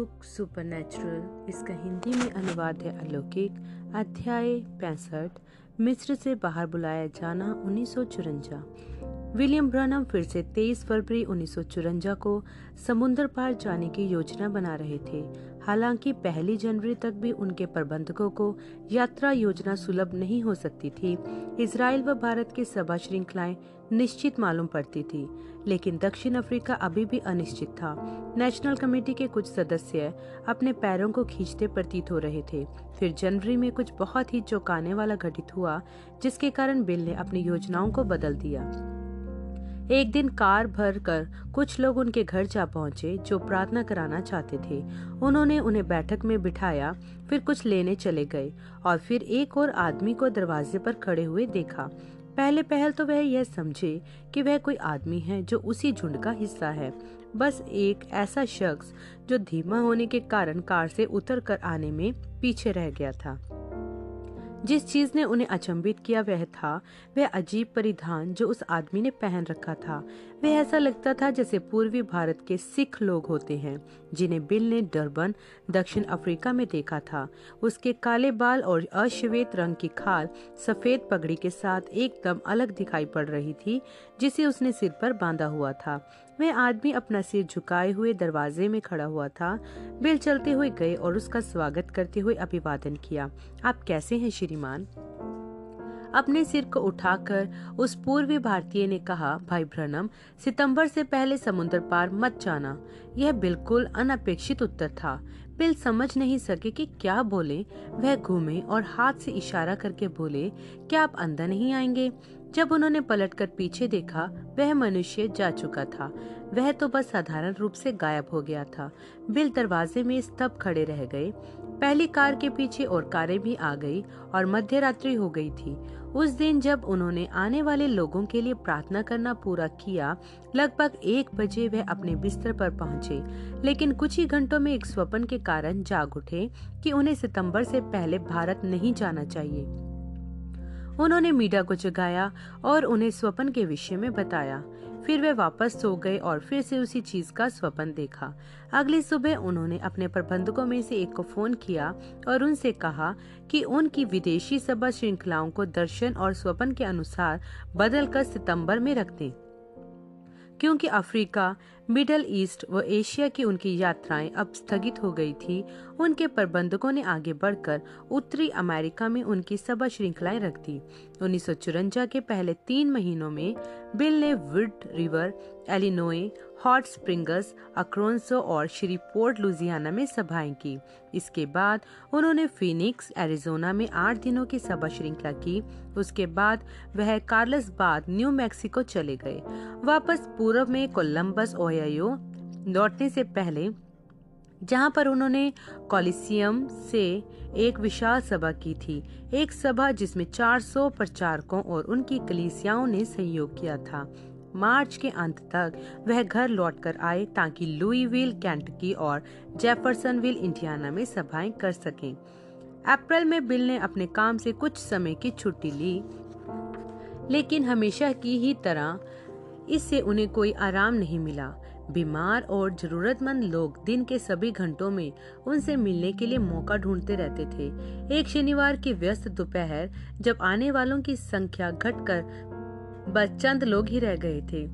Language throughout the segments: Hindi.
बुक सुपर इसका हिंदी में अनुवाद है अलौकिक, अध्याय पैंसठ, मिस्र से बाहर बुलाया जाना उन्नीस विलियम ब्रनम फिर से 23 फरवरी उन्नीस को समुद्र पार जाने की योजना बना रहे थे। हालाँकि पहली जनवरी तक भी उनके प्रबंधकों को यात्रा योजना सुलभ नहीं हो सकती थी। इसराइल व भारत की सभा श्रृंखलाएँ निश्चित मालूम पड़ती थी, लेकिन दक्षिण अफ्रीका अभी भी अनिश्चित था। नेशनल कमेटी के कुछ सदस्य अपने पैरों को खींचते प्रतीत हो रहे थे। फिर जनवरी में कुछ बहुत ही चौंकाने वाला घटित हुआ, जिसके कारण बिल ने अपनी योजनाओं को बदल दिया। एक दिन कार भर कर कुछ लोग उनके घर जा पहुँचे जो प्रार्थना कराना चाहते थे। उन्होंने उन्हें बैठक में बिठाया, फिर कुछ लेने चले गए और फिर एक और आदमी को दरवाजे पर खड़े हुए देखा। पहले पहल तो वह यह समझे कि वह कोई आदमी है जो उसी झुंड का हिस्सा है। बस एक ऐसा शख्स जो धीमा होने के कारण कार से उतर कर आने में पीछे रह गया था। जिस चीज़ ने उन्हें अचंभित किया वह था, वह अजीब परिधान जो उस आदमी ने पहन रखा था। वह ऐसा लगता था जैसे पूर्वी भारत के सिख लोग होते हैं, जिन्हें बिल ने डरबन दक्षिण अफ्रीका में देखा था। उसके काले बाल और अश्वेत रंग की खाल सफ़ेद पगड़ी के साथ एकदम अलग दिखाई पड़ रही थी, जिसे उसने सिर पर बांधा हुआ था। वह आदमी अपना सिर झुकाए हुए दरवाजे में खड़ा हुआ था। बिल चलते हुए गए और उसका स्वागत करते हुए अभिवादन किया। आप कैसे हैं, श्रीमान? अपने सिर को उठाकर उस पूर्वी भारतीय ने कहा, भाई भ्रनम सितंबर से पहले समुद्र पार मत जाना। यह बिल्कुल अनपेक्षित उत्तर था। बिल समझ नहीं सके कि क्या बोले। वह घूमे और हाथ से इशारा करके बोले, क्या आप अंदर नहीं आएँगे? जब उन्होंने पलटकर पीछे देखा, वह मनुष्य जा चुका था। वह तो बस साधारण रूप से गायब हो गया था। बिल दरवाजे में स्तब्ध खड़े रह गए। पहली कार के पीछे और कारें भी आ गई और मध्य रात्रि हो गई थी। उस दिन जब उन्होंने आने वाले लोगों के लिए प्रार्थना करना पूरा किया, लगभग एक बजे वह अपने बिस्तर पर पहुँचे। लेकिन कुछ ही घंटों में एक स्वप्न के कारण जाग उठे कि उन्हें सितंबर से पहले भारत नहीं जाना चाहिए। उन्होंने मीडा को जगाया और उन्हें स्वप्न के विषय में बताया। फिर वे वापस सो गए और फिर से उसी चीज़ का स्वप्न देखा। अगली सुबह उन्होंने अपने प्रबंधकों में से एक को फ़ोन किया और उनसे कहा कि उनकी विदेशी सभा श्रृंखलाओं को दर्शन और स्वप्न के अनुसार बदलकर सितंबर में रख दें। क्योंकि अफ्रीका, मिडल ईस्ट व एशिया की उनकी यात्राएँ अब स्थगित हो गई थी, उनके प्रबंधकों ने आगे बढ़कर उत्तरी अमेरिका में उनकी सभा श्रृंखलाएँ रख दी। उन्नीस के पहले तीन महीनों में बिल ने Wood River, Illinois, Hot Springs, Arkansas और श्रीपोर्ट लुजियाना में सभाएँ की। इसके बाद उन्होंने फिनिक्स, एरिजोना में आठ दिनों की सभा श्रृंखला की। उसके बाद वह कार्लस बाद न्यू मैक्सिको चले गए। वापस पूर्व में कोलंबस ओयो लौटने से पहले जहाँ पर उन्होंने कॉलिसियम से एक विशाल सभा की थी, एक सभा जिसमें 400 प्रचारकों और उनकी कलीसियाओं ने सहयोग किया था। मार्च के अंत तक वह घर लौटकर आए ताकि लुईविल, कैंटकी और जेफरसनविल, इंडियाना में सभाएँ कर सकें। अप्रैल में बिल ने अपने काम से कुछ समय की छुट्टी ली, लेकिन हमेशा की ही तरह इससे उन्हें कोई आराम नहीं मिला। बीमार और जरूरतमंद लोग दिन के सभी घंटों में उनसे मिलने के लिए मौका ढूंढते रहते थे। एक शनिवार की व्यस्त दोपहर, जब आने वालों की संख्या घटकर बस चंद लोग ही रह गए थे।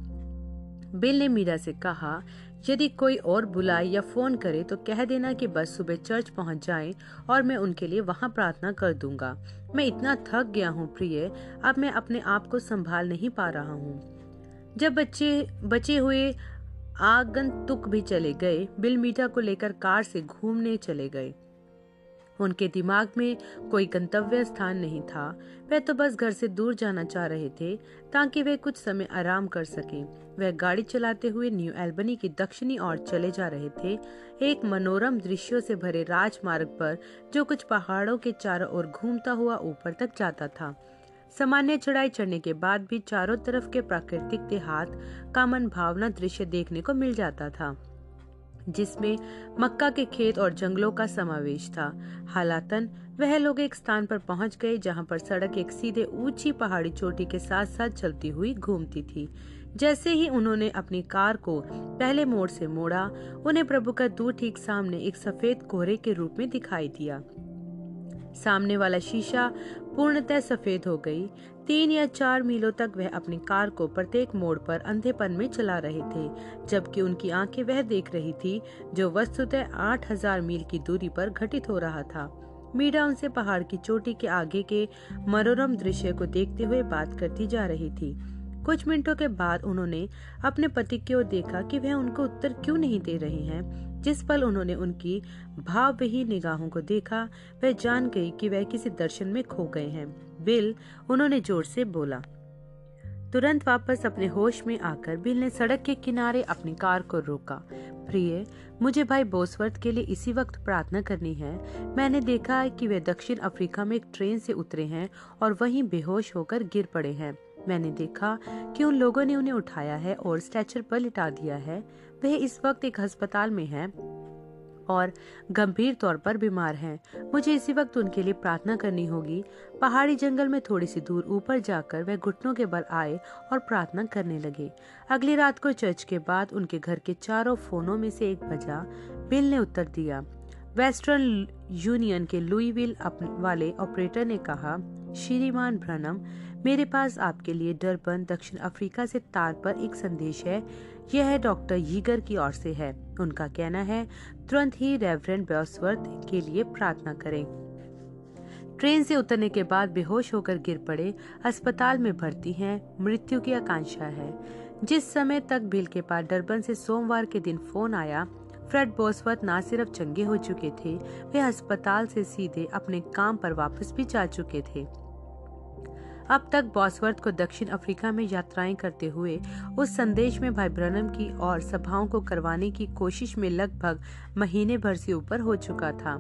बिल ने मीरा से कहा, यदि कोई और बुलाए या फ़ोन करे तो कह देना कि बस सुबह चर्च पहुँच जाएँ और मैं उनके लिए वहाँ प्रार्थना कर दूँगा। मैं इतना थक गया हूँ, प्रिय, अब मैं अपने आप को संभाल नहीं पा रहा हूँ। जब बच्चे, बचे हुए आगंतुक भी चले गए। बिल मीठा को लेकर कार से घूमने चले गए। उनके दिमाग में कोई गंतव्य स्थान नहीं था। वे तो बस घर से दूर जाना चाह रहे थे, ताकि वे कुछ समय आराम कर सकें। वह गाड़ी चलाते हुए न्यू एल्बनी की दक्षिणी ओर चले जा रहे थे। एक मनोरम दृश्यों से भरे राजमार्ग पर, जो कुछ पहाड़ों के चारों ओर घूमता हुआ ऊपर तक जाता था। सामान्य चढ़ाई चढ़ने के बाद भी चारों तरफ़ के प्राकृतिक देहात का मन भावना दृश्य देखने को मिल जाता था, जिसमें मक्का के खेत और जंगलों का समावेश था। हालातन, वह लोग एक स्थान पर पहुँच गए जहाँ पर सड़क एक सीधे ऊँची पहाड़ी चोटी के साथ साथ चलती हुई घूमती थी। जैसे ही उन्होंने अपनी कार को पहले मोड़ से मोड़ा, उन्हें प्रभु का दूर ठीक सामने एक सफ़ेद कोहरे के रूप में दिखाई दिया। सामने वाला शीशा पूर्णतः सफ़ेद हो गई। तीन या चार मीलों तक वह अपनी कार को प्रत्येक मोड़ पर अंधेपन में चला रहे थे, जबकि उनकी आँखें वह देख रही थी, जो वस्तुतः आठ हज़ार मील की दूरी पर घटित हो रहा था। मीरा उनसे पहाड़ की चोटी के आगे के मनोरम दृश्य को देखते हुए बात करती जा रही थी। कुछ मिनटों के बाद उन्होंने अपने पति की ओर देखा कि वह उनको उत्तर क्यों नहीं दे रहे हैं। जिस पल उन्होंने उनकी भावविहीन निगाहों को देखा, वह जान गई कि वह किसी दर्शन में खो गए हैं। बिल उन्होंने ज़ोर से बोला। तुरंत वापस अपने होश में आकर बिल ने सड़क के किनारे अपनी कार को रोका। प्रिय, मुझे भाई बोसवर्थ के लिए इसी वक्त प्रार्थना करनी है। मैंने देखा है कि वे दक्षिण अफ्रीका में एक ट्रेन से उतरे हैं और वहीं बेहोश होकर गिर पड़े हैं। मैंने देखा कि उन लोगों ने उन्हें उठाया है और स्ट्रेचर पर लिटा दिया है। वह इस वक्त एक अस्पताल में हैं और गंभीर तौर पर बीमार हैं। मुझे इसी वक्त उनके लिए प्रार्थना करनी होगी। पहाड़ी जंगल में थोड़ी सी दूर ऊपर जाकर वह घुटनों के बल आए और प्रार्थना करने लगे। अगली रात को चर्च के बाद उनके घर के चारों फोनों में से एक बजा, बिल ने उत्तर दिया। वेस्टर्न यूनियन के लुईविल वाले ऑपरेटर ने कहा, श्रीमान ब्रनम मेरे पास आपके लिए डरबन दक्षिण अफ्रीका से तार पर एक संदेश है। यह है डॉक्टर यीगर की ओर से है। उनका कहना है, तुरंत ही रेवरेंड बेस्वर्थ के लिए प्रार्थना करें। ट्रेन से उतरने के बाद बेहोश होकर गिर पड़े अस्पताल में भर्ती हैं। मृत्यु की आकांक्षा है। जिस समय तक बिल के पास डरबन से सोमवार के दिन फ़ोन आया, फ्रेड बोसवर्थ न सिर्फ़ चंगे हो चुके थे, वे अस्पताल से सीधे अपने काम पर वापस भी जा चुके थे। अब तक बॉसवर्थ को दक्षिण अफ्रीका में यात्राएँ करते हुए उस संदेश में भाई ब्रनम की और सभाओं को करवाने की कोशिश में लगभग महीने भर से ऊपर हो चुका था।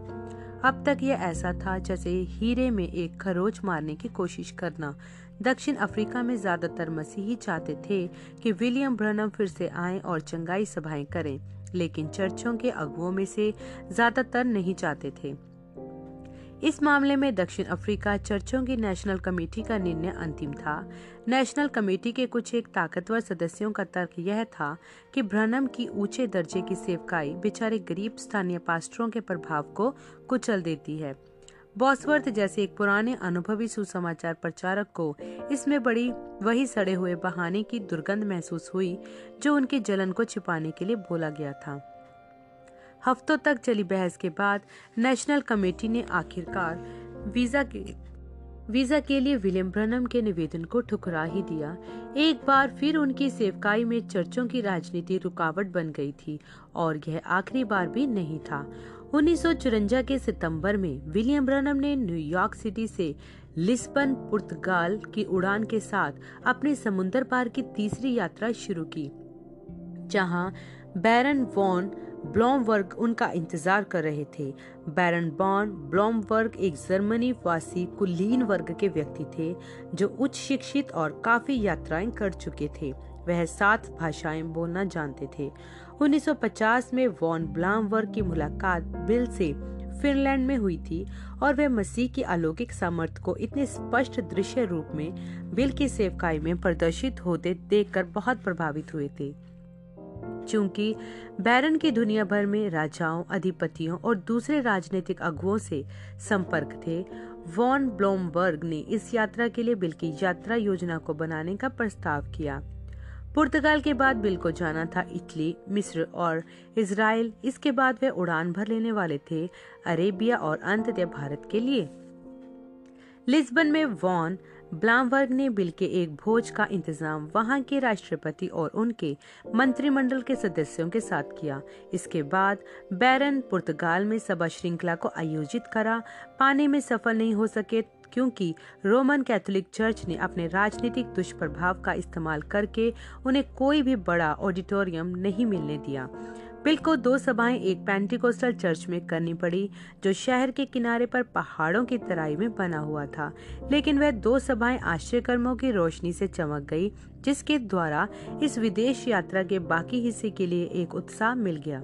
अब तक यह ऐसा था जैसे हीरे में एक खरोच मारने की कोशिश करना। दक्षिण अफ्रीका में ज़्यादातर मसीही चाहते थे कि विलियम ब्रनम फिर से आए और चंगाई सभाएँ करें, लेकिन चर्चों के अगुओं में से ज़्यादातर नहीं चाहते थे। इस मामले में दक्षिण अफ्रीका चर्चों की नेशनल कमेटी का निर्णय अंतिम था। नेशनल कमेटी के कुछ एक ताकतवर सदस्यों का तर्क यह था कि भ्रनम की ऊँचे दर्जे की सेवकाई बेचारे गरीब स्थानीय पास्टरों के प्रभाव को कुचल देती है। बॉसवर्थ जैसे एक पुराने अनुभवी सुसमाचार प्रचारक को इसमें बड़ी वही सड़े हुए बहाने की दुर्गंध महसूस हुई, जो उनकी जलन को छिपाने के लिए बोला गया था। हफ्तों तक चली बहस के बाद नेशनल कमेटी ने आखिरकार वीज़ा के वीज़ा के लिए विलियम ब्रनम के निवेदन को ठुकरा ही दिया। एक बार फिर उनकी सेवकाई में चर्चों की राजनीति रुकावट बन गई थी और यह आखिरी बार भी नहीं था। उन्नीस के सितंबर में विलियम ब्रनम ने न्यूयॉर्क सिटी से लिस्बन, पुर्तगाल की उड़ान के साथ अपने समुद्र पार की तीसरी यात्रा शुरू की, जहाँ बैरन वॉन ब्लॉमवर्ग उनका इंतज़ार कर रहे थे। बैरन बॉन ब्लॉमवर्ग एक जर्मनी वासी कुलीन वर्ग के व्यक्ति थे, जो उच्च शिक्षित और काफ़ी यात्राएँ कर चुके थे। वह सात भाषाएँ बोलना जानते थे। 1950 में वॉन ब्लामवर्ग की मुलाकात बिल से फिनलैंड में हुई थी और वे मसीह की अलौकिक सामर्थ्य को इतने स्पष्ट दृश्य रूप में बिल की सेवकाई में प्रदर्शित होते देखकर बहुत प्रभावित हुए थे। चूँकि बैरन की दुनिया भर में राजाओं, अधिपतियों और दूसरे राजनीतिक अगुओं से संपर्क थे, वॉन ब्लोमबर्ग ने इस यात्रा के लिए बिल की यात्रा योजना को बनाने का प्रस्ताव किया। पुर्तगाल के बाद बिल को जाना था इटली, मिस्र और इसराइल इसके बाद वे उड़ान भर लेने वाले थे अरेबिया और अंततः भारत के लिए। लिस्बन में वॉन ब्लामवर्ग ने बिल के एक भोज का इंतज़ाम वहाँ के राष्ट्रपति और उनके मंत्रिमंडल के सदस्यों के साथ किया। इसके बाद बैरन पुर्तगाल में सभा श्रृंखला को आयोजित करा। पाने में सफल नहीं हो सके क्योंकि रोमन कैथोलिक चर्च ने अपने राजनीतिक दुष्प्रभाव का इस्तेमाल करके उन्हें कोई भी बड़ा ऑडिटोरियम नहीं मिलने दिया। बिल को दो सभाएँ एक पेंटिकोस्टल चर्च में करनी पड़ी, जो शहर के किनारे पर पहाड़ों की तराई में बना हुआ था। लेकिन वह दो सभाएँ आश्चर्यकर्मों की रोशनी से चमक गई, जिसके द्वारा इस विदेश यात्रा के बाकी हिस्से के लिए एक उत्साह मिल गया।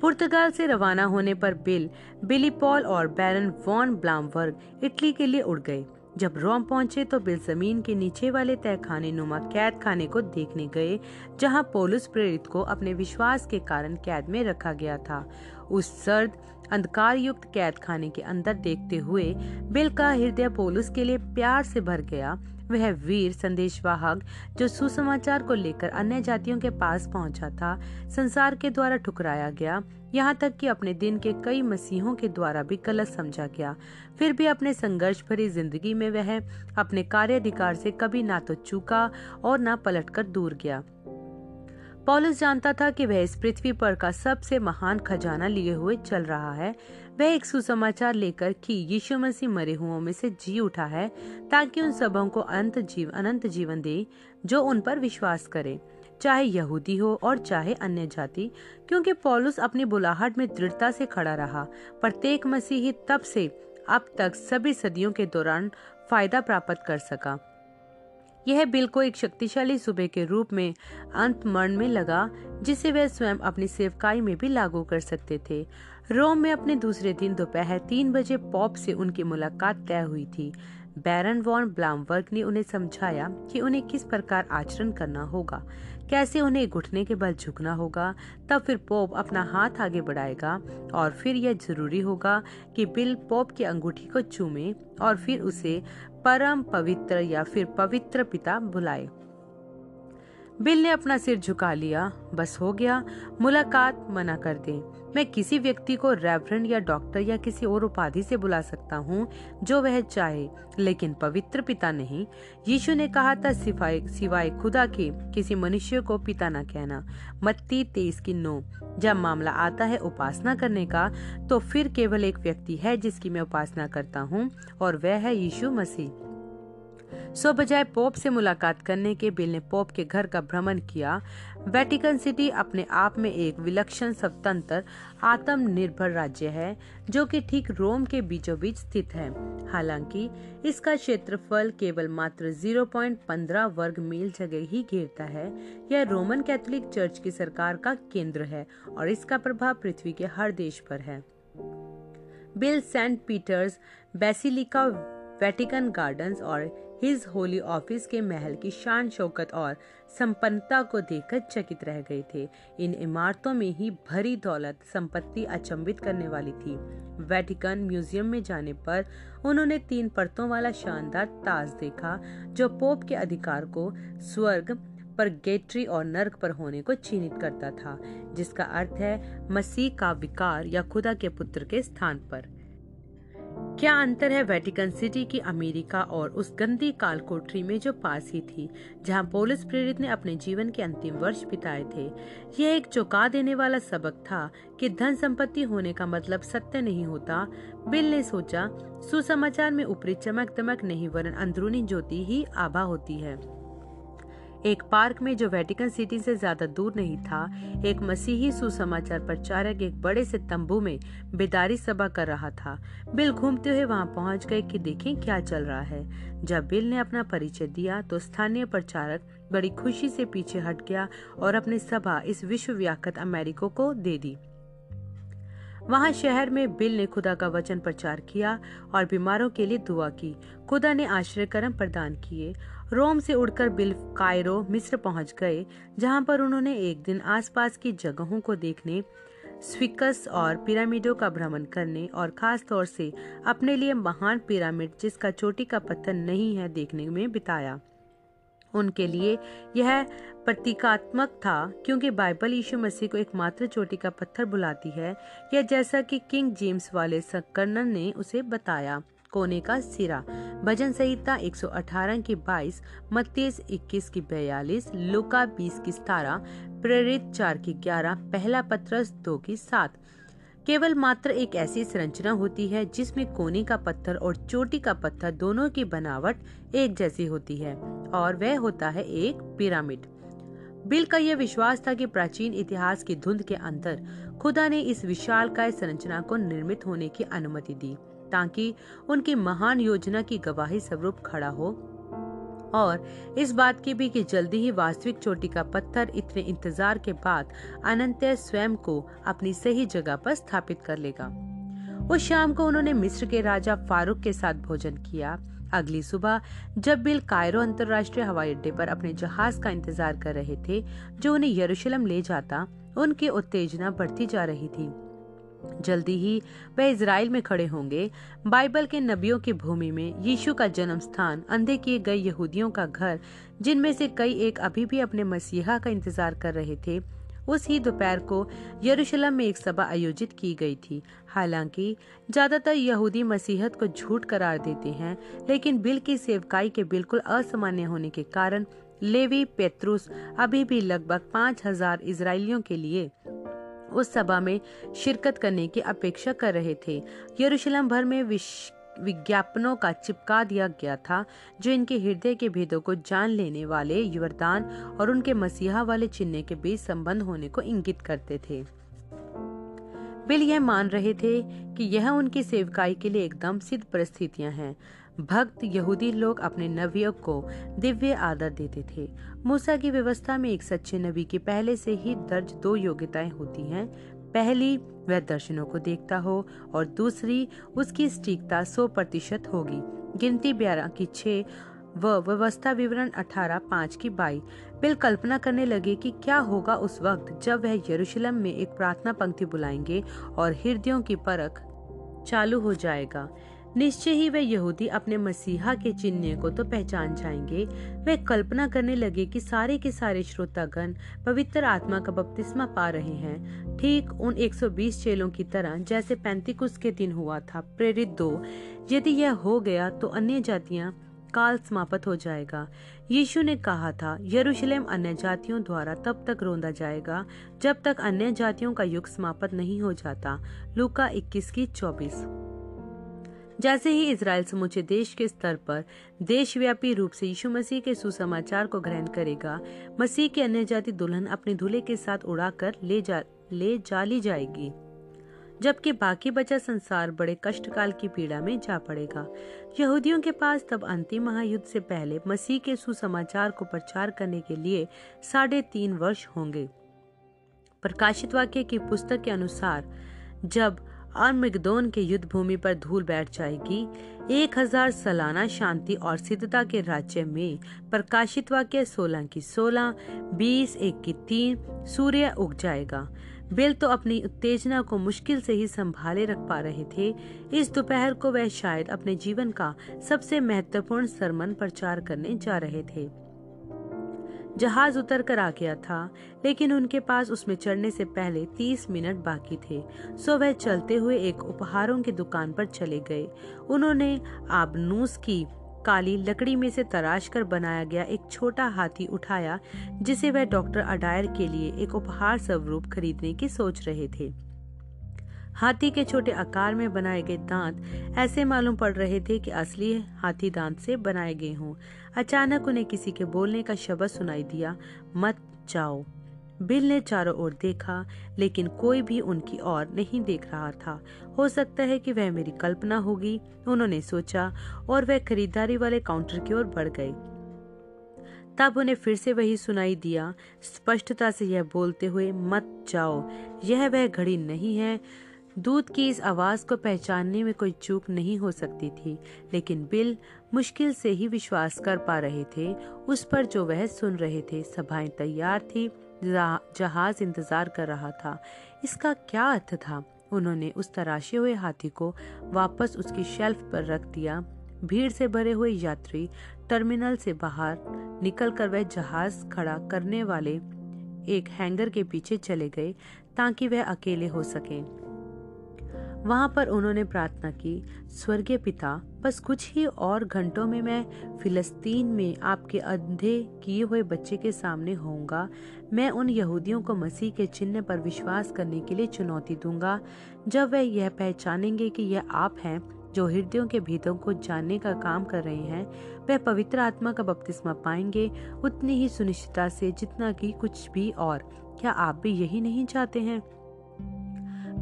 पुर्तगाल से रवाना होने पर बिल, बिली पॉल और बैरन वॉन ब्लामवर्ग इटली के लिए उड़ गए। जब रोम पहुँचे तो बिल ज़मीन के नीचे वाले तहखाने नुमा कैद खाने को देखने गए, जहाँ पोलुस प्रेरित को अपने विश्वास के कारण कैद में रखा गया था। उस सर्द अंधकार युक्त कैद खाने के अंदर देखते हुए बिल का हृदय पोलुस के लिए प्यार से भर गया। वह वीर, संदेशवाहक, जो सुसमाचार को लेकर अन्य जातियों के पास पहुँचा था, संसार के द्वारा ठुकराया गया यहाँ तक कि अपने दिन के कई मसीहों के द्वारा भी गलत समझा गया। फिर भी अपने संघर्ष भरी ज़िंदगी में वह अपने कार्य अधिकार से कभी ना तो चूका और ना पलटकर दूर गया। पॉलस जानता था कि वह इस पृथ्वी पर का सबसे महान खजाना लिए हुए चल रहा है। वह एक सुसमाचार लेकर कि यीशु मसीह मरे हुओं में से जी उठा है ताकि उन सबों को अनंत जीव, अनंत जीवन दे, जो उन पर विश्वास करे। चाहे यहूदी हो और चाहे अन्य जाति, क्योंकि पॉलुस अपनी बुलाहट में दृढ़ता से खड़ा रहा। प्रत्येक मसीही तब से अब तक सभी सदियों के दौरान फ़ायदा प्राप्त कर सका। यह बिल को एक शक्तिशाली सुबह के रूप में, अंत मरण में लगा, जिसे वह स्वयं अपनी सेवकाई में भी लागू कर सकते थे। रोम में अपने दूसरे दिन दोपहर तीन बजे पॉप से उनकी मुलाकात तय हुई थी। बैरन वॉन ब्लामवर्ग ने उन्हें समझाया कि उन्हें किस प्रकार आचरण करना होगा। कैसे उन्हें घुटने के बल झुकना होगा, तब फिर पोप अपना हाथ आगे बढ़ाएगा और फिर यह ज़रूरी होगा कि बिल पोप की अंगूठी को चूमे और फिर उसे परम पवित्र या फिर पवित्र पिता बुलाए। बिल ने अपना सिर झुका लिया, बस हो गया, मुलाकात मना कर दे। मैं किसी व्यक्ति को रेवरेंड या डॉक्टर या किसी और उपाधि से बुला सकता हूँ, जो वह चाहे, लेकिन पवित्र पिता नहीं। यीशु ने कहा था, सिवाय सिवाय खुदा के, किसी मनुष्य को पिता न कहना। मत्ती तेईस की नौ। जब मामला आता है उपासना करने का तो फिर केवल एक व्यक्ति है, जिसकी मैं उपासना करता हूँ, और वह है यीशु मसीह। सो बजाय पोप से मुलाकात करने के बिल ने पोप के घर का भ्रमण किया वेटिकन सिटी अपने आप में एक विलक्षण स्वतंत्र, आत्मनिर्भर राज्य है, जो कि ठीक रोम के बीचों बीच स्थित है। हालाँकि, इसका क्षेत्रफल केवल मात्र 0.15 वर्ग मील जगह ही घेरता है। यह रोमन कैथोलिक चर्च की सरकार का केंद्र है और इसका प्रभाव पृथ्वी के हर देश पर है। Bill Saint Peter's, basilica, Vatican gardens और हिज होली ऑफ़िस के महल की शान, शौकत और संपन्नता को देखकर चकित रह गए थे। इन इमारतों में ही भरी दौलत, संपत्ति अचंभित करने वाली थी। वेटिकन म्यूज़ियम में जाने पर उन्होंने तीन परतों वाला शानदार ताज देखा, जो पोप के अधिकार को स्वर्ग पर गेट्री और नर्क पर होने को चिन्हित करता था, जिसका अर्थ है मसीह का विकार या खुदा के पुत्र के स्थान पर। क्या अंतर है वेटिकन सिटी की अमेरिका और उस गंदी काल कोठरी में जो पास ही थी, जहाँ पोलिस प्रेरित ने अपने जीवन के अंतिम वर्ष बिताए थे? यह एक चौंका देने वाला सबक था कि धन संपत्ति होने का मतलब सत्य नहीं होता। बिल ने सोचा, सुसमाचार में ऊपरी चमक दमक नहीं, वरन अंदरूनी ज्योति ही आभा होती है। एक पार्क में जो वेटिकन सिटी से ज़्यादा दूर नहीं था, एक मसीही सुसमाचार प्रचारक एक बड़े से तंबू में बेदारी सभा कर रहा था। बिल घूमते हुए वहाँ पहुँच गए कि देखें क्या चल रहा है। जब बिल ने अपना परिचय दिया तो स्थानीय प्रचारक बड़ी खुशी से पीछे हट गया और अपनी सभा इस विश्व व्याख्यात अमेरिको को दे दी। वहाँ शहर में बिल ने खुदा का वचन प्रचार किया और बीमारों के लिए दुआ की। खुदा ने आश्रय कर्म प्रदान किए रोम से उड़कर बिल कायरो, मिस्र पहुँच गए, जहाँ पर उन्होंने एक दिन आसपास की जगहों को देखने स्विकस और पिरामिडों का भ्रमण करने और खास तौर से अपने लिए महान पिरामिड जिसका चोटी का पत्थर नहीं है देखने में बिताया। उनके लिए यह प्रतीकात्मक था क्योंकि बाइबल यीशु मसीह को एकमात्र चोटी का पत्थर बुलाती है, या जैसा कि किंग जेम्स वाले सकर्नर ने उसे बताया। कोने का सिरा। भजन संहिता 118 की 22 मत्तीस 21 की 42 लुका 20 की 17 प्रेरित 4 की 11 पहला पत्रस 2 की 7 केवल मात्र एक ऐसी संरचना होती है जिसमें कोने का पत्थर और चोटी का पत्थर दोनों की बनावट एक जैसी होती है, और वह होता है एक पिरामिड। बिल का यह विश्वास था कि प्राचीन इतिहास की धुंध के अंदर खुदा ने इस विशाल काय संरचना को निर्मित होने की अनुमति दी। ताकि उनकी महान योजना की गवाही स्वरूप खड़ा हो। और इस बात की भी कि जल्दी ही वास्तविक चोटी का पत्थर इतने इंतज़ार के बाद अनंत स्वयं को अपनी सही जगह पर स्थापित कर लेगा। उस शाम को उन्होंने मिस्र के राजा फारूक के साथ भोजन किया। अगली सुबह, जब बिल कायरो अंतर्राष्ट्रीय हवाई अड्डे पर अपने जहाज़ का इंतज़ार कर रहे थे, जो उन्हें यरूशलेम ले जाता, उनकी उत्तेजना बढ़ती जा रही थी। जल्दी ही वह इसराइल में खड़े होंगे। बाइबल के नबियों की भूमि में यीशु का जन्म स्थान, अंधे किए गए यहूदियों का घर, जिनमें से कई एक अभी भी अपने मसीहा का इंतज़ार कर रहे थे, उस ही दोपहर को यरूशलेम में एक सभा आयोजित की गई थी। हालाँकि, ज़्यादातर यहूदी मसीहत को झूठ करार देते हैं, लेकिन बिल की सेवकाई के बिल्कुल असामान्य होने के कारण, लेवी, पेत्रुस, अभी भी लगभग पाँच हज़ार इसराइलियों के लिए उस सभा में शिरकत करने की अपेक्षा कर रहे थे। यरूशलेम भर में विज्ञापनों का चिपका दिया गया था, जो इनके हृदय के भेदों को जान लेने वाले युवरदान और उनके मसीहा वाले चिन्ह के बीच संबंध होने को इंगित करते थे। बिल यह मान रहे थे कि यह उनकी सेवकाई के लिए एकदम सिद्ध परिस्थितियाँ हैं। भक्त यहूदी लोग अपने नबियों को दिव्य आदर देते थे। मूसा की व्यवस्था में एक सच्चे नबी की पहले से ही दर्ज दो योग्यताएँ होती हैं। पहली, वह दर्शनों को देखता हो, और दूसरी, उसकी सटीकता सौ प्रतिशत होगी। गिनती ब्यारह की छह व व्यवस्था विवरण अठारह पाँच की बाई। बिल कल्पना करने लगे कि क्या होगा उस वक्त जब वह यरूशलेम में एक प्रार्थना पंक्ति बुलाएँगे और हृदयों की परख चालू हो जाएगा। निश्चय ही वे यहूदी अपने मसीहा के चिन्ह को तो पहचान जाएँगे। वे कल्पना करने लगे कि सारे के सारे श्रोतागण पवित्र आत्मा का बपतिस्मा पा रहे हैं। ठीक उन 120 चेलों की तरह, जैसे पैंतीकुस के दिन हुआ था, प्रेरित दो, यदि यह हो गया तो अन्य जातियाँ काल समाप्त हो जाएगा। यीशु ने कहा था, यरूशलेम अन्य जातियों द्वारा तब तक रोंदा जाएगा, जब तक अन्य जातियों का युग समाप्त नहीं हो जाता। लूका 21 की 24 जैसे ही इसराइल समूचे देश के स्तर पर देशव्यापी रूप से यीशु मसीह के सुसमाचार को ग्रहण करेगा, मसीह की अन्य जाति दुल्हन अपने दूल्हे के साथ उड़ाकर ले जा, ले जाली जाएगी, जबकि बाकी बचा संसार बड़े कष्टकाल की पीड़ा में जा पड़ेगा। यहूदियों के पास तब अंतिम महायुद्ध से पहले मसीह के सुसमाचार को प्रचार करने के लिए साढ़े तीन वर्ष होंगे। प्रकाशित वाक्य की पुस्तक के अनुसार, जब और मृगदोन के युद्ध भूमि पर धूल बैठ जाएगी। एक हज़ार सालाना शांति और सिद्धता के राज्य में प्रकाशित वाक्य सोलह की सोलह, बीस, एक की तीन, सूर्य उग जाएगा। बिल तो अपनी उत्तेजना को मुश्किल से ही संभाले रख पा रहे थे। इस दोपहर को वह शायद अपने जीवन का सबसे महत्वपूर्ण सरमन प्रचार करने जा रहे थे। जहाज़ उतर कर आ गया था, लेकिन उनके पास उसमें चढ़ने से पहले तीस मिनट बाकी थे। सो वह चलते हुए एक उपहारों की दुकान पर चले गए। उन्होंने आबनूस की काली लकड़ी में से तराश कर बनाया गया एक छोटा हाथी उठाया, जिसे वह डॉक्टर अडायर के लिए एक उपहार स्वरूप खरीदने की सोच रहे थे। हाथी के छोटे आकार में बनाए गए दांत ऐसे मालूम पड़ रहे थे कि असली हाथी दांत से बनाए गए हों। अचानक उन्हें किसी के बोलने का शब्द सुनाई दिया, मत जाओ। बिल ने चारों ओर देखा, लेकिन कोई भी उनकी ओर नहीं देख रहा था। हो सकता है कि वह मेरी कल्पना होगी, उन्होंने सोचा, और वह खरीदारी वाले काउंटर की ओर बढ़ गए तब उन्हें फिर से वही सुनाई दिया, स्पष्टता से यह बोलते हुए, मत जाओ, यह वह घड़ी नहीं है दूध की इस आवाज़ को पहचानने में कोई चूक नहीं हो सकती थी, लेकिन बिल मुश्किल से ही विश्वास कर पा रहे थे। उस पर जो वह सुन रहे थे, सभाएँ तैयार थी जहाज़ इंतज़ार कर रहा था। इसका क्या अर्थ था? उन्होंने उस तराशे हुए हाथी को वापस उसकी शेल्फ पर रख दिया। भीड़ से भरे हुए यात्री टर्मिनल से बाहर निकलकर वह जहाज़ खड़ा करने वाले एक हैंगर के पीछे चले गए, ताकि वह अकेले हो सकें। वहाँ पर उन्होंने प्रार्थना की, स्वर्गीय पिता, बस कुछ ही और घंटों में मैं फिलिस्तीन में आपके अंधे किए हुए बच्चे के सामने होऊँगा। मैं उन यहूदियों को मसीह के चिन्ह पर विश्वास करने के लिए चुनौती दूँगा। जब वह यह पहचानेंगे कि यह आप हैं, जो हृदयों के भीतों को जानने का काम कर रहे हैं वह पवित्र आत्मा का बपतिस्मा पाएँगे। उतनी ही सुनिश्चितता से जितना कि कुछ भी और, क्या आप भी यही नहीं चाहते हैं?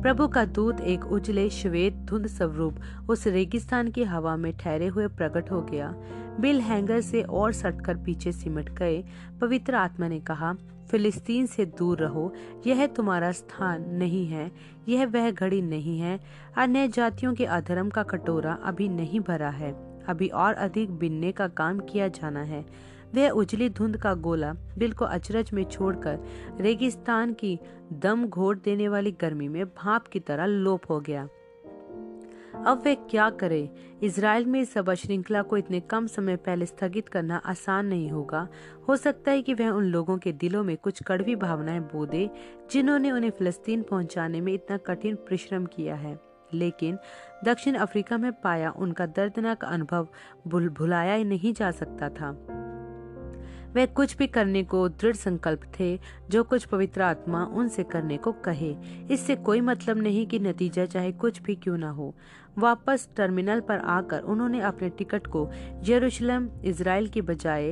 प्रभु का दूत एक उजले श्वेत धुंध स्वरूप उस रेगिस्तान की हवा में ठहरे हुए प्रकट हो गया। बिल हैंगर से और सटकर पीछे सिमट गए। पवित्र आत्मा ने कहा, फिलिस्तीन से दूर रहो। यह तुम्हारा स्थान नहीं है। यह वह घड़ी नहीं है। अन्य जातियों के अधर्म का कटोरा अभी नहीं भरा है। अभी और अधिक बिनने का काम किया जाना है। वह उजली धुंध का गोला बिल को अचरज में छोड़कर रेगिस्तान की दम घोट देने वाली गर्मी में भाप की तरह लोप हो गया। अब वे क्या करे? इसराइल में इस श्रृंखला को इतने कम समय पहले स्थगित करना आसान नहीं होगा। हो सकता है कि वह उन लोगों के दिलों में कुछ कड़वी भावनाएँ बो दे, जिन्होंने उन्हें फिलिस्तीन पहुँचाने में इतना कठिन परिश्रम किया है। लेकिन दक्षिण अफ्रीका में पाया उनका दर्दनाक अनुभव भुल भुलाया नहीं जा सकता था। वे कुछ भी करने को दृढ़ संकल्प थे, जो कुछ पवित्र आत्मा उनसे करने को कहे। इससे कोई मतलब नहीं कि नतीजा चाहे कुछ भी क्यों ना हो। वापस टर्मिनल पर आकर उन्होंने अपने टिकट को यरूशलेम इसराइल के बजाय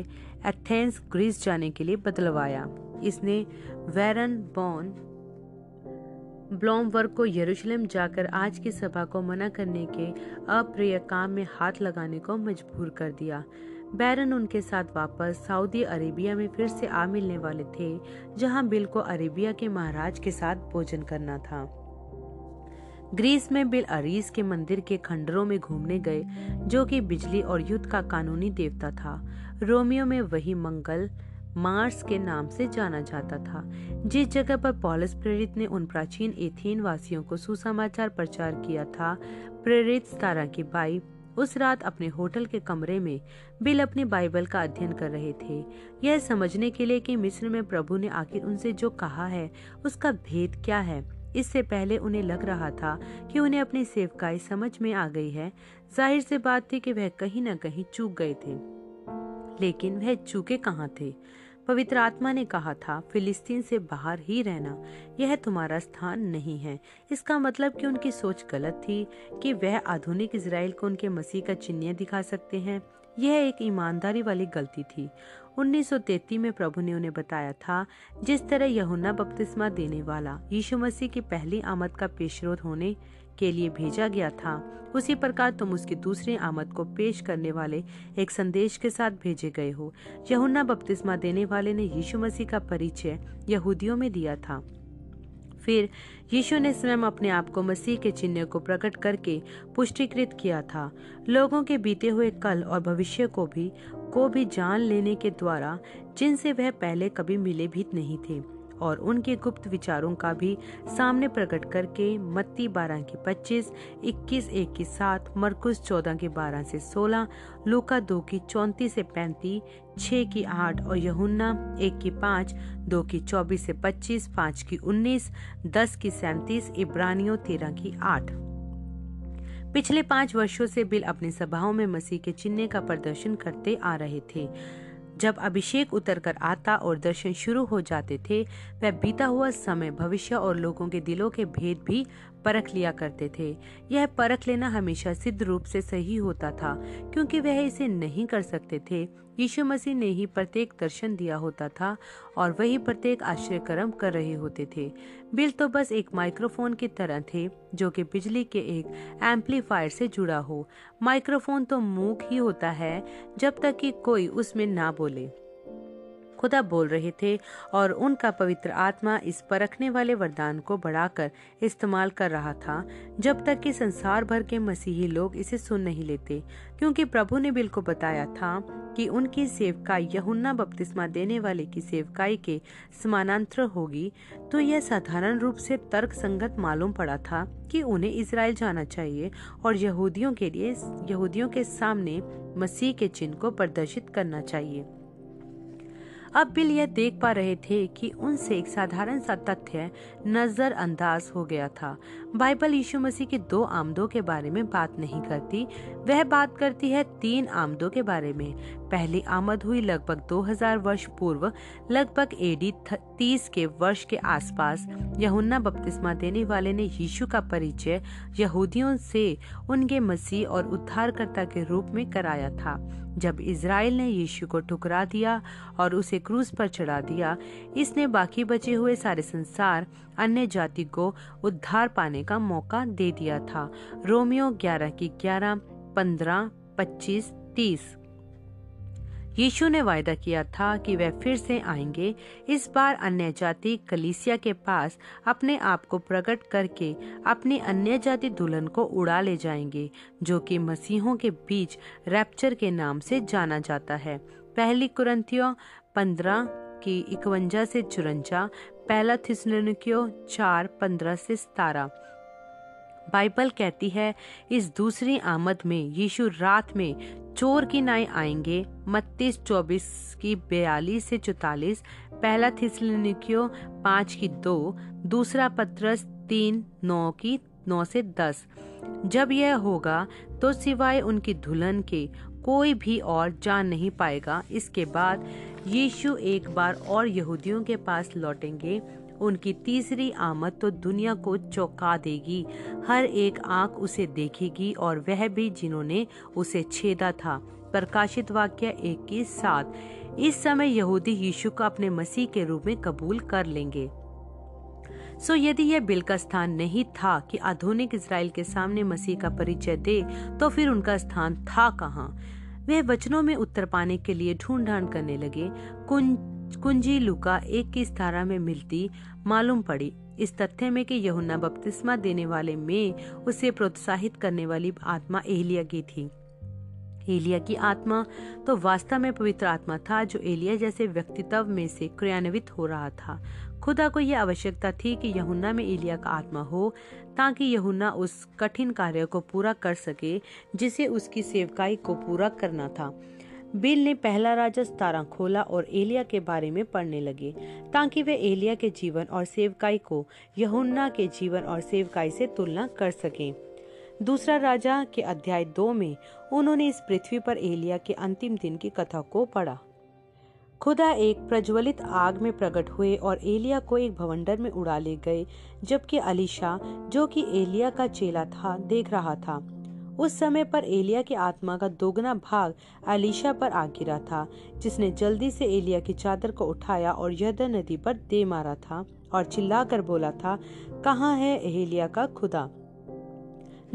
एथेंस, ग्रीस जाने के लिए बदलवाया। इसने वेरन बॉन ब्लॉमवर्क को यरूशलेम जाकर आज की सभा को मना करने के अप्रिय काम में हाथ लगाने को मजबूर कर दिया। बैरन उनके साथ वापस सऊदी अरेबिया में फिर से आ मिलने वाले थे, जहाँ बिल को अरेबिया के महाराज के साथ भोजन करना था। ग्रीस में बिल अरीस के मंदिर के खंडरों में घूमने गए, जो कि बिजली और युद्ध का कानूनी देवता था। रोमियो में वही मंगल मार्स के नाम से जाना जाता था, जिस जगह पर पॉलिस प्रेरित ने उन प्राचीन एथेन वासियों को सुसमाचार प्रचार किया था, प्रेरित सतारा की बाई उस रात अपने होटल के कमरे में बिल अपनी बाइबल का अध्ययन कर रहे थे। यह समझने के लिए कि मिस्र में प्रभु ने आखिर उनसे जो कहा है, उसका भेद क्या है? इससे पहले उन्हें लग रहा था कि उन्हें अपनी सेवकाई समझ में आ गई है। ज़ाहिर से बात थी कि वह कहीं न कहीं चूक गए थे। लेकिन वह चूके कहाँ थे? पवित्र आत्मा ने कहा था, फिलिस्तीन से बाहर ही रहना, यह तुम्हारा स्थान नहीं है। इसका मतलब कि उनकी सोच गलत थी कि वह आधुनिक इसराइल को उनके मसीह का चिन्ह दिखा सकते हैं। यह एक ईमानदारी वाली गलती थी। 1933 में प्रभु ने उन्हें बताया था, जिस तरह यहुन्ना बपतिस्मा देने वाला, यीशु मसीह की पहली आमद का पेशरोध होने के लिए भेजा गया था। उसी प्रकार तुम उसकी दूसरी आमद को पेश करने वाले एक संदेश के साथ भेजे गए हो। यहुन्ना बपतिस्मा देने वाले ने यीशु मसीह का परिचय यहूदियों में दिया था। फिर यीशु ने स्वयं अपने आप को मसीह के चिन्ह को प्रकट करके पुष्टिकृत किया था। लोगों के बीते हुए कल और भविष्य को भी को भी जान लेने के द्वारा, जिनसे वह पहले कभी मिले भी नहीं थे। और उनके गुप्त विचारों का भी सामने प्रकट करके मत्ती बारह की पच्चीस, इक्कीस, एक की सात, मरकुस चौदह की बारह से सोलह, लूका दो की चौंतीस से पैंतीस, छह की आठ और यहुन्ना एक की पाँच, दो की चौबीस से पच्चीस, पाँच की उन्नीस, दस की सैंतीस, इब्रानियों तेरह की आठ। पिछले पाँच वर्षों से बिल अपनी सभाओं में मसीह के चिन्ह का प्रदर्शन करते आ रहे थे। जब अभिषेक उतर कर आता और दर्शन शुरू हो जाते थे, वह बीता हुआ समय भविष्य और लोगों के दिलों के भेद भी परख लिया करते थे। यह परख लेना हमेशा सिद्ध रूप से सही होता था, क्योंकि वह इसे नहीं कर सकते थे। यीशु मसीह ने ही प्रत्येक दर्शन दिया होता था और वही प्रत्येक आश्चर्य कर्म कर रहे होते थे। बिल तो बस एक माइक्रोफोन की तरह थे, जो कि बिजली के एक एम्पलीफायर से जुड़ा हो। माइक्रोफोन तो मूक ही होता है, जब तक कि कोई उसमें ना बोले। खुदा बोल रहे थे और उनका पवित्र आत्मा इस परखने वाले वरदान को बढ़ाकर इस्तेमाल कर रहा था, जब तक कि संसार भर के मसीही लोग इसे सुन नहीं लेते, क्योंकि प्रभु ने बिल को बताया था कि उनकी सेवकाई यहुन्ना बपतिस्मा देने वाले की सेवकाई के समानांतर होगी तो यह साधारण रूप से तर्क संगत मालूम पड़ा था कि उन्हें इसराइल जाना चाहिए और यहूदियों के लिए, यहूदियों के सामने मसीह के चिन्ह को प्रदर्शित करना चाहिए। अब बिल यह देख पा रहे थे कि उनसे एक साधारण सा तथ्य नजरअंदाज हो गया था। बाइबल यीशु मसीह के दो आमदों के बारे में बात नहीं करती। वह बात करती है तीन आमदों के बारे में। पहली आमद हुई लगभग 2000 वर्ष पूर्व, लगभग एडी 30 के वर्ष के आसपास। यहुन्ना बपतिस्मा देने वाले ने यीशु का परिचय यहूदियों से उनके मसीह और उद्धारकर्ता के रूप में कराया था। जब इसराइल ने यीशु को ठुकरा दिया और उसे क्रूस पर चढ़ा दिया, इसने बाकी बचे हुए सारे संसार, अन्य जाति को उद्धार पाने का मौका दे दिया था। रोमियो 11 की 11, 15, 25, 30 यीशु ने वायदा किया था कि वह फिर से आएँगे। इस बार अन्य जाति कलीसिया के पास अपने आप को प्रकट करके अपनी अन्य जाति दुल्हन को उड़ा ले जाएँगे जो कि मसीहों के बीच रैप्चर के नाम से जाना जाता है। पहली कुरंतियों पंद्रह की इकवंजा से चुरंजा पहला थिसलुनिकियों चार पंद्रह से सतारह। बाइबल कहती है, इस दूसरी आमद में, यीशु रात में चोर की नाई आएँगे। मत्तीस, चौबीस की बयालीस से चौतालीस, पहला थिसलुनिकियों पाँच की दो, दूसरा पत्रस तीन, नौ की नौ से दस। जब यह होगा तो सिवाय उनकी दुल्हन के कोई भी और जान नहीं पाएगा। इसके बाद यीशु एक बार और यहूदियों के पास लौटेंगे उनकी तीसरी आमद तो दुनिया को चौंका देगी। हर एक आँख उसे देखेगी और वह भी जिन्होंने उसे छेदा था। प्रकाशित वाक्य एक के साथ इस समय यहूदी यीशु को अपने मसीह के रूप में कबूल कर लेंगे। सो यदि यह बिल का स्थान नहीं था कि आधुनिक इसराइल के सामने मसीह का परिचय दे तो फिर उनका स्थान था कहाँ? वे वचनों में उत्तर पाने के लिए ढूंढ ढांड करने लगे। कुंजी लुका एक की धारा में मिलती, मालूम पड़ी। इस तथ्य में कि यहुन्ना बपतिस्मा देने वाले में उसे प्रोत्साहित करने वाली आत्मा एलिया की थी। एलिया की आत्मा तो वास्तव में पवित्र आत्मा था, जो एलिया जैसे व्यक्तित्व में से क्रियान्वित हो रहा था। खुदा को यह आवश्यकता थी कि यहुना में एलिया का आत्मा हो, ताकि यहुन्ना उस कठिन कार्य को पूरा कर सके, जिसे उसकी सेवकाई को पूरा करना था। बिल ने पहला राजा सतारा खोला और एलिया के बारे में पढ़ने लगे, ताकि वे एलिया के जीवन और सेवकाई को यहुन्ना के जीवन और सेवकाई से तुलना कर सकें। दूसरा राजा के अध्याय दो में उन्होंने इस पृथ्वी पर एलिया के अंतिम दिन की कथा को पढ़ा। खुदा एक प्रज्वलित आग में प्रकट हुए और एलिया को एक भवंडर में उड़ा ले गए, जबकि अलीशा, जो कि एलिया का चेला था, देख रहा था। उस समय पर एलिया की आत्मा का दोगुना भाग अलीशा पर आ गिरा था, जिसने जल्दी से एलिया की चादर को उठाया और यद नदी पर दे मारा था और चिल्लाकर बोला था, कहाँ है एलिया का खुदा?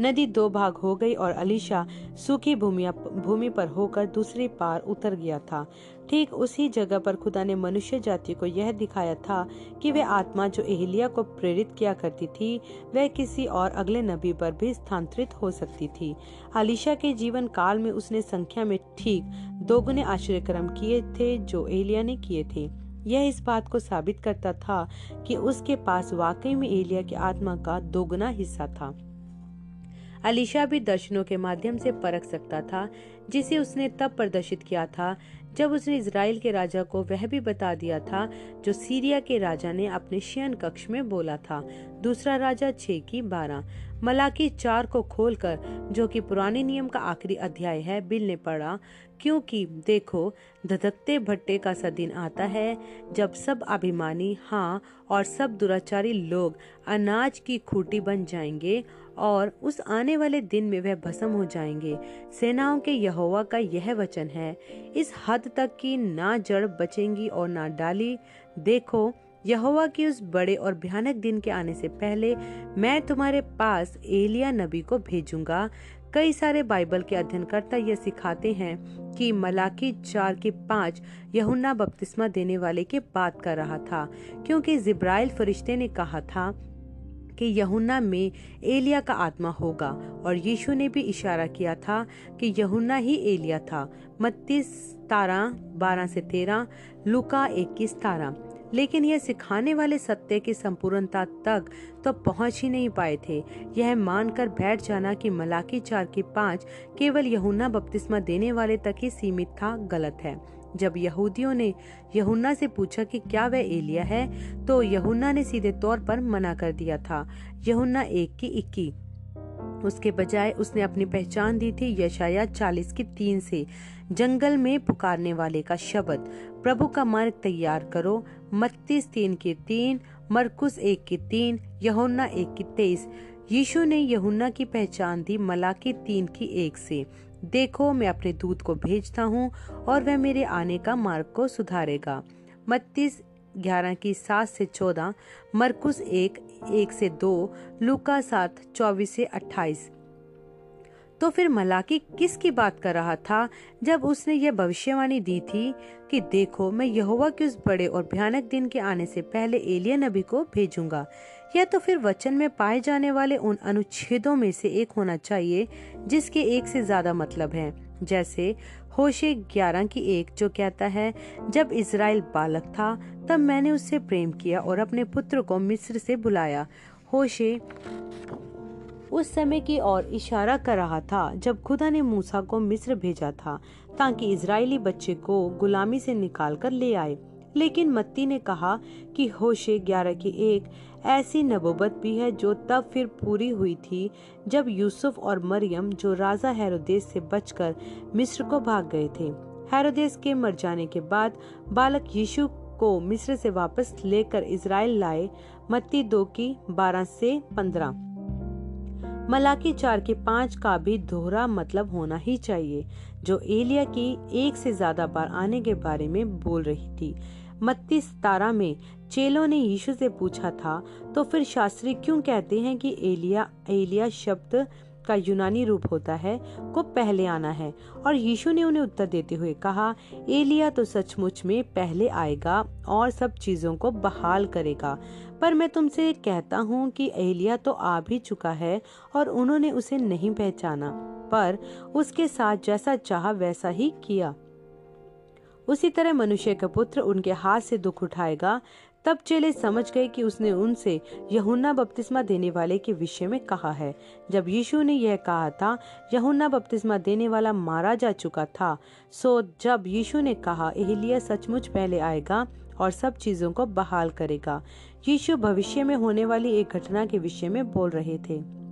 नदी दो भाग हो गई और अलीशा सूखी भूमि पर होकर दूसरी पार उतर गया था। ठीक उसी जगह पर खुदा ने मनुष्य जाति को यह दिखाया था कि वह आत्मा जो एहलिया को प्रेरित किया करती थी, वह किसी और अगले नबी पर भी स्थानांतरित हो सकती थी। अलीशा के जीवन काल में उसने संख्या में ठीक दोगुने आश्चर्य कर्म किए थे जो एहलिया ने किए थे। यह इस बात को साबित करता था कि उसके पास वाकई में एलिया की आत्मा का दोगुना हिस्सा था। अलीशा भी दर्शनों के माध्यम से परख सकता था, जिसे उसने तब प्रदर्शित किया था जब उसने इसराइल के राजा को वह भी बता दिया था, जो सीरिया के राजा ने अपने शयन कक्ष में बोला था। दूसरा राजा छे की बारह। मलाकी चार को खोलकर, जो कि पुराने नियम का आखिरी अध्याय है बिल ने पढ़ा क्योंकि देखो, धधकते भट्टे का सा दिन आता है, जब सब अभिमानी हाँ और सब दुराचारी लोग अनाज की खूटी बन जाएँगे और उस आने वाले दिन में वह भस्म हो जाएँगे। सेनाओं के यहोवा का यह वचन है, इस हद तक कि ना जड़ बचेंगी और ना डाली। देखो, यहोवा की उस बड़े और भयानक दिन के आने से पहले मैं तुम्हारे पास एलिया नबी को भेजूँगा। कई सारे बाइबल के अध्ययनकर्ता यह सिखाते हैं कि मलाकी चार के पाँच यहुन्ना बपतिस्मा देने वाले की बात कर रहा था, क्योंकि जिब्राइल फरिश्ते ने कहा था कि यहुन्ना में एलिया का आत्मा होगा। और यीशु ने भी इशारा किया था कि यहुन्ना ही एलिया था। मत्तीस तारा बारह से तेरह, लुका इक्कीस तारा लेकिन यह सिखाने वाले सत्य की संपूर्णता तक तो पहुँच ही नहीं पाए थे। यह मानकर बैठ जाना कि मलाकी चार की पाँच केवल यहुना बपतिस्मा देने वाले तक ही सीमित था, गलत है। जब यहूदियों ने यहुन्ना से पूछा कि क्या वह एलिया है तो यहुन्ना ने सीधे तौर पर मना कर दिया था। यहुन्ना एक की इक्की। उसके बजाय उसने अपनी पहचान दी थी यशाया चालीस की तीन से। जंगल में पुकारने वाले का शब्द, प्रभु का मार्ग तैयार करो मत्तीस तीन के तीन, मरकुस एक की तीन, यहुन्ना एक की तेईस। यीशु ने यहुन्ना की पहचान दी मलाकी तीन की एक से। देखो, मैं अपने दूत को भेजता हूँ और वह मेरे आने का मार्ग को सुधारेगा। मत्तीस ग्यारह की सात से चौदह, मरकुस एक एक से दो, लुका सात, चौबीस से अट्ठाईस। तो फिर मलाकी किस की बात कर रहा था जब उसने यह भविष्यवाणी दी थी कि देखो, मैं यहोवा के उस बड़े और भयानक दिन के आने से पहले एलिया नबी को भेजूँगा। यह तो फिर वचन में पाए जाने वाले उन अनुच्छेदों में से एक होना चाहिए, जिसके एक से ज़्यादा मतलब है। जैसे, होशे ग्यारह की एक जो कहता है, जब इसराइल बालक था, तब मैंने उससे प्रेम किया और अपने पुत्र को मिस्र से बुलाया। होशे उस समय की ओर इशारा कर रहा था, जब खुदा ने मूसा को मिस्र भेजा था, ताकि इजरायली बच्चे को गुलामी से निकाल कर ले आए। लेकिन मत्ती ने कहा कि होशे ग्यारह की एक ऐसी नबोबत भी है जो तब फिर पूरी हुई थी जब यूसुफ और मरियम, जो राजा हेरोदेस से बचकर मिस्र को भाग गए थे। हेरोदेस के मर जाने के बाद बालक यीशु को मिस्र से वापस लेकर इसराइल लाए मत्ती दो की बारह से पंद्रह। मलाकी चार के पाँच का भी दोहरा मतलब होना ही चाहिए, जो एलिया की एक से ज़्यादा बार आने के बारे में बोल रही थी। मत्ती सतारा में चेलों ने यीशु से पूछा था तो फिर शास्त्री क्यों कहते हैं कि एलिया एलिया शब्द का यूनानी रूप होता है, को पहले आना है? और यीशु ने उन्हें उत्तर देते हुए कहा, एलिया तो सचमुच में पहले आएगा और सब चीज़ों को बहाल करेगा। पर मैं तुमसे कहता हूँ कि एलिया तो आ भी चुका है और उन्होंने उसे नहीं पहचाना, पर उसके साथ जैसा चाह वैसा ही किया। उसी तरह मनुष्य का पुत्र उनके हाथ से दुख उठाएगा। तब चेले समझ गए कि उसने उनसे यहुन्ना बपतिस्मा देने वाले के विषय में कहा है। जब यीशु ने यह कहा था, यहुन्ना बपतिस्मा देने वाला मारा जा चुका था, सो जब यीशु ने कहा एहलिया सचमुच पहले आएगा और सब चीज़ों को बहाल करेगा। यीशु भविष्य में होने वाली एक घटना के विषय में बोल रहे थे।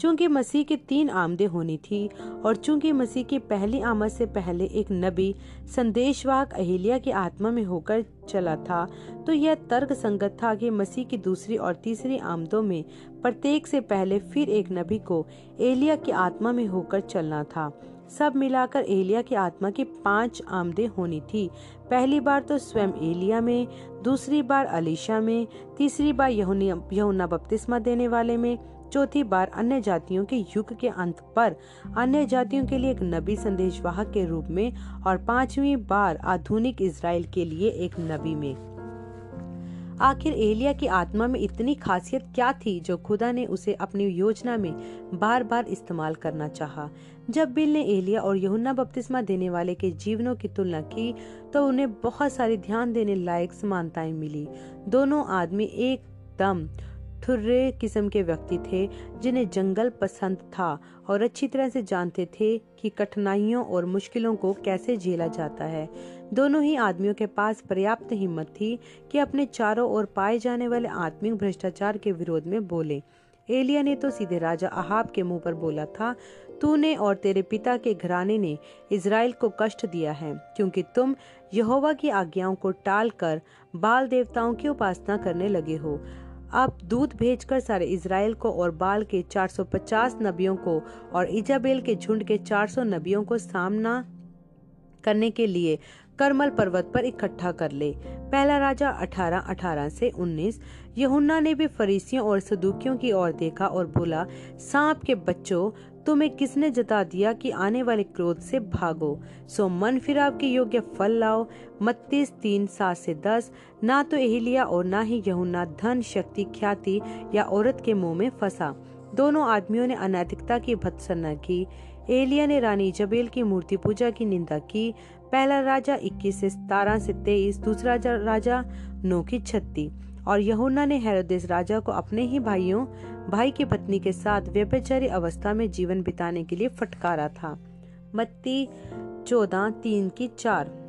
चूँकि मसीह की तीन आमदे होनी थी और चूँकि मसीह की पहली आमद से पहले एक नबी संदेशवाहक अहिल्या की आत्मा में होकर चला था तो यह तर्क संगत था कि मसीह की दूसरी और तीसरी आमदों में प्रत्येक से पहले फिर एक नबी को एलिया की आत्मा में होकर चलना था। सब मिलाकर एलिया की आत्मा की पाँच आमदे होनी थी। पहली बार तो स्वयं एलिया में, दूसरी बार अलीशा में, तीसरी बार यहुना बपतिस्मा देने वाले में चौथी बार अन्य जातियों के युग के अंत पर अन्य जातियों के लिए एक नबी संदेशवाहक के रूप में और पांचवी बार आधुनिक इसराइल के लिए एक नबी में आखिर एलिया की आत्मा में इतनी खासियत क्या थी जो खुदा ने उसे अपनी योजना में बार बार इस्तेमाल करना चाहा। जब बिल ने एलिया और यहुन्ना बपतिस्मा देने वाले के जीवनों की तुलना की तो उन्हें बहुत सारी ध्यान देने लायक समानताएँ मिली दोनों आदमी एकदम ठुर्रे किस्म के व्यक्ति थे, जिन्हें जंगल पसंद था और अच्छी तरह से जानते थे कि कठिनाइयों और मुश्किलों को कैसे झेला जाता है। दोनों ही आदमियों के पास पर्याप्त हिम्मत थी कि अपने चारों ओर पाए जाने वाले आत्मिक भ्रष्टाचार के विरोध में बोले। एलिया ने तो सीधे राजा अहाब के मुँह पर बोला था, तूने और तेरे पिता के घराने ने इसराइल को कष्ट दिया है, क्योंकि तुम यहोवा की आज्ञाओं को टालकर बाल देवताओं की उपासना करने लगे हो। अब दूध भेजकर सारे इसराइल को और बाल के 450 नबियों को और इजाबेल के झुंड के 400 नबियों को सामना करने के लिए करमल पर्वत पर इकट्ठा कर ले। पहला राजा 18 18 से 19 यहुन्ना ने भी फरीसियों और सदुकियों की ओर देखा और बोला, सांप के बच्चों तुम्हें किसने जता दिया कि आने वाले क्रोध से भागो? सो मन फिराव के योग्य फल लाओ। मत्तीस तीन सात से दस। ना तो एहलिया और ना ही यहुन्ना धन शक्ति ख्याति या औरत के मुँह में फंसा। दोनों आदमियों ने अनैतिकता की भत्सना की। एलिया ने रानी जबेल की मूर्ति पूजा की निंदा की। पहला राजा 21 से सतारह से 23, दूसरा राजा नौ की छत्ती और यहुना ने हेरोदेस राजा को अपने ही भाइयों, भाई की पत्नी के साथ व्यभिचारी अवस्था में जीवन बिताने के लिए फटकारा था। मत्ती चौदह, तीन की चार।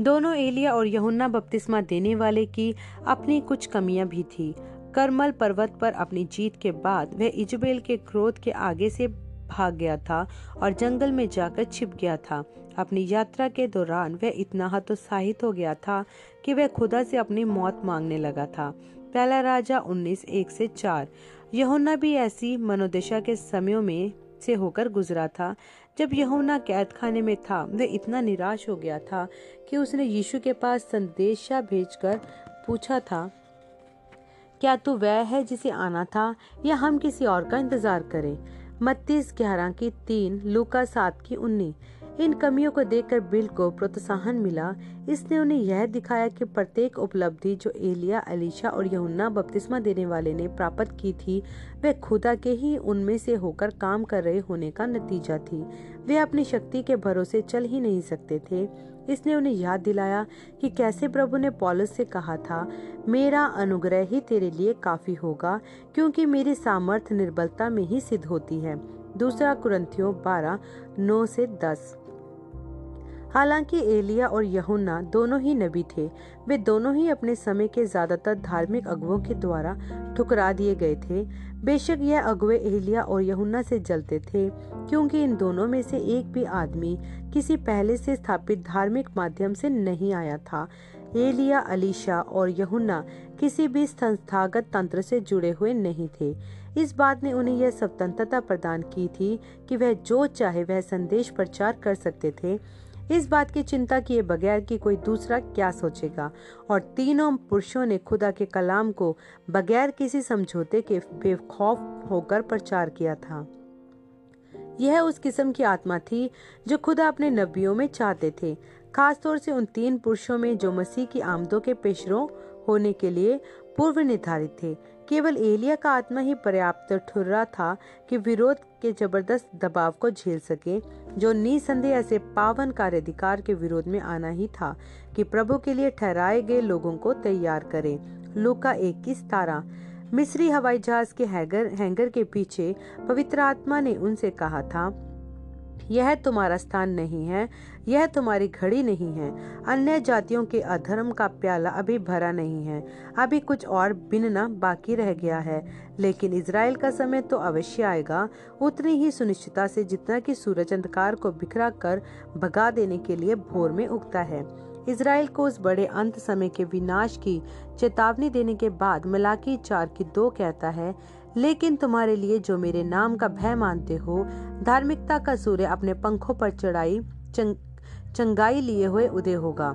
दोनों एलिया और यहुन्ना बपतिस्मा देने वाले की अपनी कुछ कमियाँ भी थी। करमल पर्वत पर अपनी जीत के बाद वह इजबेल के क्रोध के आगे से भाग गया था और जंगल में जाकर छिप गया था। अपनी यात्रा के दौरान वह इतना हतोत्साहित हो गया था कि वह खुदा से अपनी मौत मांगने लगा था। पहला राजा उन्नीस, एक से चार। यहुना भी ऐसी मनोदशा के समयों में से होकर गुजरा था। जब यहुना कैद खाने में था, वह इतना निराश हो गया था कि उसने यीशु के पास संदेशा भेजकर पूछा था, क्या तू वह है जिसे आना था या हम किसी और का इंतज़ार करें? मत्तीस ग्यारह की तीन, लूका सात की उन्नीस। इन कमियों को देखकर बिल को प्रोत्साहन मिला। इसने उन्हें यह दिखाया कि प्रत्येक उपलब्धि जो एलिया, अलीशा और यहुन्ना बपतिस्मा देने वाले ने प्राप्त की थी, वह खुदा के ही उनमें से होकर काम कर रहे होने का नतीजा थी। वे अपनी शक्ति के भरोसे चल ही नहीं सकते थे। इसने उन्हें याद दिलाया कि कैसे प्रभु ने पॉलस से कहा था, मेरा अनुग्रह ही तेरे लिए काफ़ी होगा, क्योंकि मेरी सामर्थ्य निर्बलता में ही सिद्ध होती है। दूसरा कुरंथियों बारह, नौ से दस। हालाँकि एलिया और यहुन्ना दोनों ही नबी थे, वे दोनों ही अपने समय के ज़्यादातर धार्मिक अगुओं के द्वारा ठुकरा दिए गए थे। बेशक यह अगुए एलिया और यहुन्ना से जलते थे, क्योंकि इन दोनों में से एक भी आदमी किसी पहले से स्थापित धार्मिक माध्यम से नहीं आया था। एलिया, अलीशा और यहुन्ना किसी भी संस्थागत तंत्र से जुड़े हुए नहीं थे। इस बात ने उन्हें यह स्वतंत्रता प्रदान की थी कि वह जो चाहे वह संदेश प्रचार कर सकते थे। इस बात की चिंता किए बगैर कि कोई दूसरा क्या सोचेगा। और तीनों पुरुषों ने खुदा के कलाम को बगैर किसी समझौते के बेखौफ होकर प्रचार किया था। यह उस किस्म की आत्मा थी जो खुदा अपने नबियों में चाहते थे, खासतौर से उन तीन पुरुषों में जो मसीह की आमदों के पेशरों होने के लिए पूर्व निर्धारित थे। केवल एलिया का आत्मा ही पर्याप्त ठुर्रा था कि विरोध के ज़बरदस्त दबाव को झेल सके, जो निसंदेह ऐसे पावन कार्याधिकार के विरोध में आना ही था कि प्रभु के लिए ठहराए गए लोगों को तैयार करे। लुका इक्कीस तारा? मिस्री हवाई जहाज़ के हैंगर हैंगर के पीछे पवित्र आत्मा ने उनसे कहा था यह तुम्हारा स्थान नहीं है, यह तुम्हारी घड़ी नहीं है। अन्य जातियों के अधर्म का प्याला अभी भरा नहीं है, अभी कुछ और बिनना बाकी रह गया है। लेकिन इसराइल का समय तो अवश्य आएगा, उतनी ही सुनिश्चितता से जितना कि सूरज अंधकार को बिखरा कर भगा देने के लिए भोर में उगता है। इसराइल को उस बड़े अंत समय के विनाश की चेतावनी देने के बाद मलाकी चार की दो कहता है लेकिन तुम्हारे लिए जो मेरे नाम का भय मानते हो धार्मिकता का सूर्य अपने पंखों पर चढ़ाई चंग, चंगाई लिए हुए उदय होगा।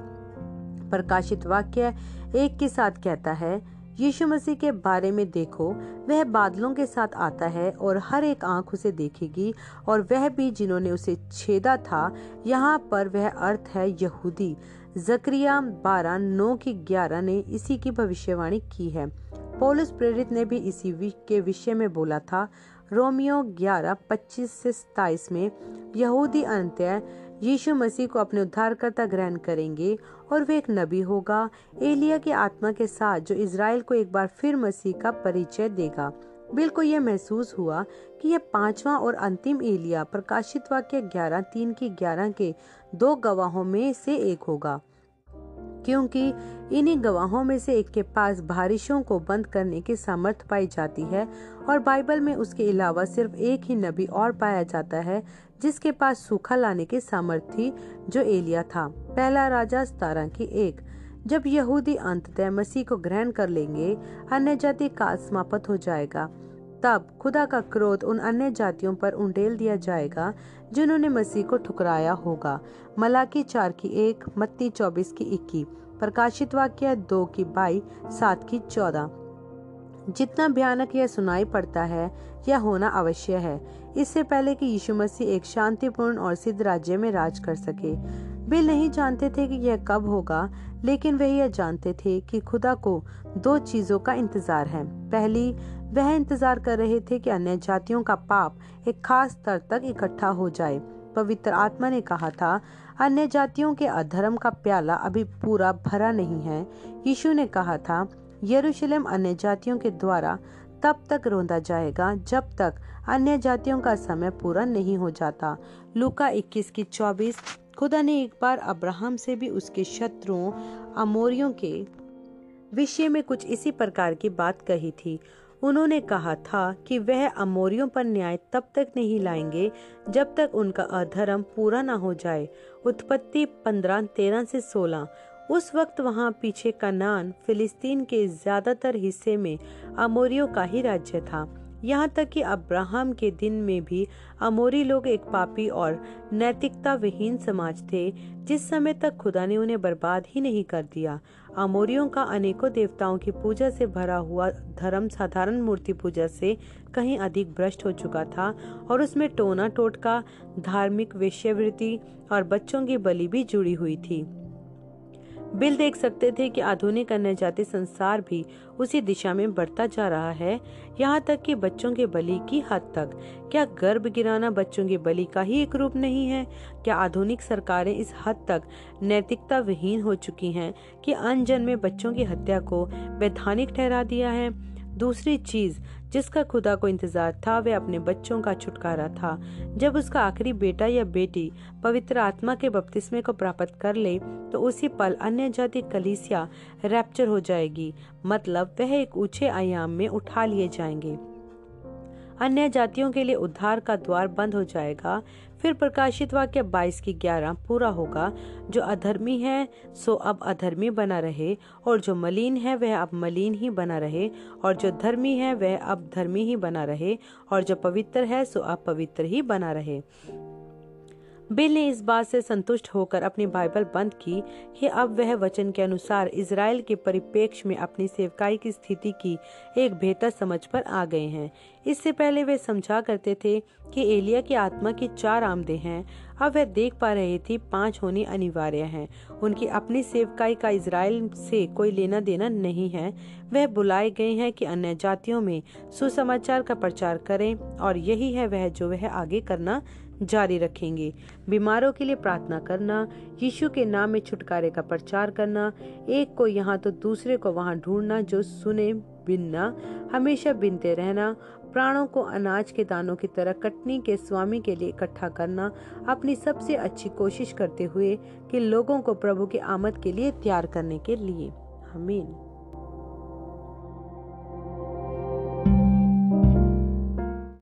प्रकाशित वाक्य एक के साथ कहता है यीशु मसीह के बारे में देखो वह बादलों के साथ आता है और हर एक आँख उसे देखेगी और वह भी जिन्होंने उसे छेदा था यहाँ पर वह अर्थ है यहूदी। जक्रिया बारह नौ की ग्यारह ने इसी की भविष्यवाणी की है। पौलुस प्रेरित ने भी इसी के विषय में बोला था। रोमियो ग्यारह पच्चीस से सताइस में यहूदी अंत्य यीशु मसीह को अपने उद्धारकर्ता ग्रहण करेंगे और वे एक नबी होगा। एलिया की आत्मा के साथ जो इसराइल को एक बार फिर मसीह का परिचय देगा। बिल को यह महसूस हुआ कि यह पांचवा और अंतिम एलिया प्रकाशित वाक्य ग्यारह तीन की ग्यारह के दो गवाहों में से एक होगा। क्योंकि इन्हीं गवाहों में से एक के पास बारिशों को बंद करने की सामर्थ्य पाई जाती है और बाइबल में उसके अलावा सिर्फ़ एक ही नबी और पाया जाता है, जिसके पास सूखा लाने की सामर्थ्य थी, जो एलिया था। पहला राजा सतारा की एक। जब यहूदी अंततः मसीह को ग्रहण कर लेंगे अन्य जाति काल समाप्त हो जाएगा। तब खुदा का क्रोध उन अन्य जातियों पर उंडेल दिया जाएगा, जिन्होंने मसीह को ठुकराया होगा। मलाकी चार की एक, मत्ती चौबीस की इक्की, प्रकाशित वाक्य दो की बाई, सात की चौदह। जितना भयानक यह सुनाई पड़ता है, यह होना अवश्य है। इससे पहले कि यीशु मसीह एक शांतिपूर्ण और सिद्ध राज्य में राज कर सके। वे नहीं जानते थे कि यह कब होगा, लेकिन वे यह जानते थे कि खुदा को दो चीज़ों का इंतज़ार है। पहली, वह इंतज़ार कर रहे थे कि अन्य जातियों का पाप एक खास स्तर तक इकट्ठा हो जाए। पवित्र आत्मा ने कहा था, अन्य जातियों के अधर्म का प्याला अभी पूरा भरा नहीं है। यीशु ने कहा था, यरूशलेम अन्य जातियों के द्वारा तब तक रोंदा जाएगा जब तक अन्य जातियों का समय पूरा नहीं हो जाता। लुका 21 की 24 खुदा ने एक बार अब्राहम से भी उसके शत्रुओं, अमोरियों के विषय में कुछ इसी प्रकार की बात कही थी। उन्होंने कहा था कि वह अमोरियों पर न्याय तब तक नहीं लाएँगे जब तक उनका अधर्म पूरा ना हो जाए। उत्पत्ति पंद्रह, तेरह से सोलह। उस वक्त वहाँ पीछे कनान, फिलिस्तीन के ज़्यादातर हिस्से में अमोरियों का ही राज्य था। यहाँ तक कि अब्राहम के दिन में भी अमोरी लोग एक पापी और नैतिकता विहीन समाज थे, जिस समय तक खुदा ने उन्हें बर्बाद ही नहीं कर दिया। अमोरियों का अनेकों देवताओं की पूजा से भरा हुआ धर्म साधारण मूर्ति पूजा से कहीं अधिक भ्रष्ट हो चुका था और उसमें टोना टोटका, धार्मिक वेश्यवृत्ति और बच्चों की बलि भी जुड़ी हुई थी। बिल देख सकते थे कि आधुनिक अन्य जाति संसार भी उसी दिशा में बढ़ता जा रहा है। यहाँ तक कि बच्चों के बलि की हद तक। क्या गर्भ गिराना बच्चों के बलि का ही एक रूप नहीं है? क्या आधुनिक सरकारें इस हद तक नैतिकता विहीन हो चुकी हैं कि अनजन्मे बच्चों की हत्या को वैधानिक ठहरा दिया है? दूसरी चीज़ जिसका खुदा को इंतज़ार था, वह अपने बच्चों का छुटकारा था। जब उसका आखिरी बेटा या बेटी पवित्र आत्मा के बपतिस्मे को प्राप्त कर ले तो उसी पल अन्य जाति कलीसिया रैप्चर हो जाएगी। मतलब वह एक ऊँचे आयाम में उठा लिए जाएँगे। अन्य जातियों के लिए उद्धार का द्वार बंद हो जाएगा। फिर प्रकाशित वाक्य बाईस की ग्यारह पूरा होगा। जो अधर्मी है, सो अब अधर्मी बना रहे, और जो मलिन है, वह अब मलिन ही बना रहे, और जो धर्मी है, वह अब धर्मी ही बना रहे, और जो पवित्र है, सो अब पवित्र ही बना रहे। बिल ने इस बात से संतुष्ट होकर अपनी बाइबल बंद की कि अब वह वचन के अनुसार इसराइल के परिप्रेक्ष्य में अपनी सेवकाई की स्थिति की एक बेहतर समझ पर आ गए हैं। इससे पहले वे समझा करते थे कि एलिया की आत्मा की चार आमदे हैं। अब वह देख पा रहे थे पाँच होनी अनिवार्य हैं। उनकी अपनी सेवकाई का इसराइल से कोई लेना देना नहीं है। वह बुलाए गए हैं कि अन्य जातियों में सुसमाचार का प्रचार करें और यही है वह जो वह आगे करना जारी रखेंगे। बीमारों के लिए प्रार्थना करना, यीशु के नाम में छुटकारे का प्रचार करना, एक को यहाँ तो दूसरे को वहाँ ढूंढना, जो सुने, बिनना, हमेशा बिनते रहना, प्राणों को अनाज के दानों की तरह कटनी के स्वामी के लिए इकट्ठा करना, अपनी सबसे अच्छी कोशिश करते हुए कि लोगों को प्रभु के आमद के लिए तैयार करने के लिए। आमीन।